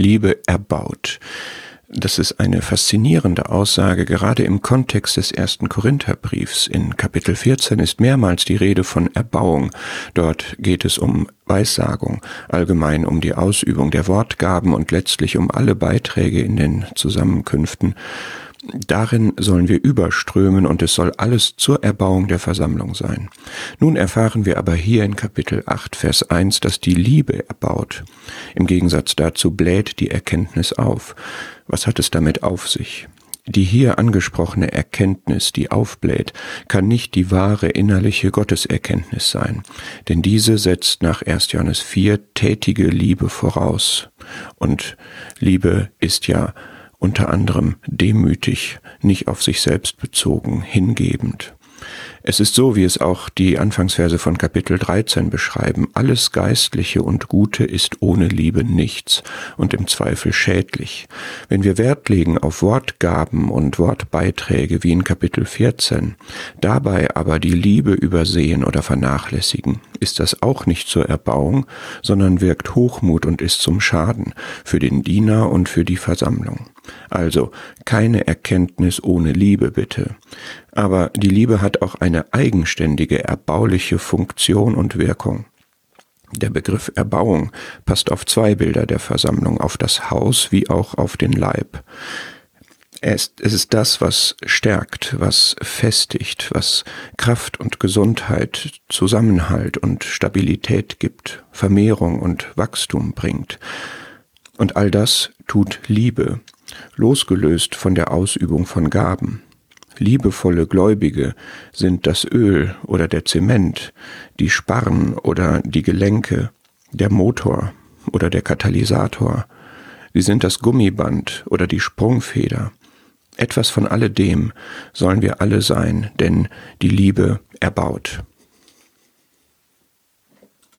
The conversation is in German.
Liebe erbaut. Das ist eine faszinierende Aussage, gerade im Kontext des ersten Korintherbriefs. In Kapitel 14 ist mehrmals die Rede von Erbauung. Dort geht es um Weissagung, allgemein um die Ausübung der Wortgaben und letztlich um alle Beiträge in den Zusammenkünften. Darin sollen wir überströmen und es soll alles zur Erbauung der Versammlung sein. Nun erfahren wir aber hier in Kapitel 8, Vers 1, dass die Liebe erbaut. Im Gegensatz dazu bläht die Erkenntnis auf. Was hat es damit auf sich? Die hier angesprochene Erkenntnis, die aufbläht, kann nicht die wahre innerliche Gotteserkenntnis sein, denn diese setzt nach 1. Johannes 4 tätige Liebe voraus. Und Liebe ist ja unter anderem demütig, nicht auf sich selbst bezogen, hingebend. Es ist so, wie es auch die Anfangsverse von Kapitel 13 beschreiben, alles Geistliche und Gute ist ohne Liebe nichts und im Zweifel schädlich. Wenn wir Wert legen auf Wortgaben und Wortbeiträge wie in Kapitel 14, dabei aber die Liebe übersehen oder vernachlässigen, ist das auch nicht zur Erbauung, sondern wirkt Hochmut und ist zum Schaden für den Diener und für die Versammlung. Also keine Erkenntnis ohne Liebe bitte. Aber die Liebe hat auch eine eigenständige, erbauliche Funktion und Wirkung. Der Begriff Erbauung passt auf zwei Bilder der Versammlung, auf das Haus wie auch auf den Leib. Es ist das, was stärkt, was festigt, was Kraft und Gesundheit, Zusammenhalt und Stabilität gibt, Vermehrung und Wachstum bringt. Und all das tut Liebe, losgelöst von der Ausübung von Gaben. Liebevolle Gläubige sind das Öl oder der Zement, die Sparren oder die Gelenke, der Motor oder der Katalysator. Sie sind das Gummiband oder die Sprungfeder. Etwas von alledem sollen wir alle sein, denn die Liebe erbaut.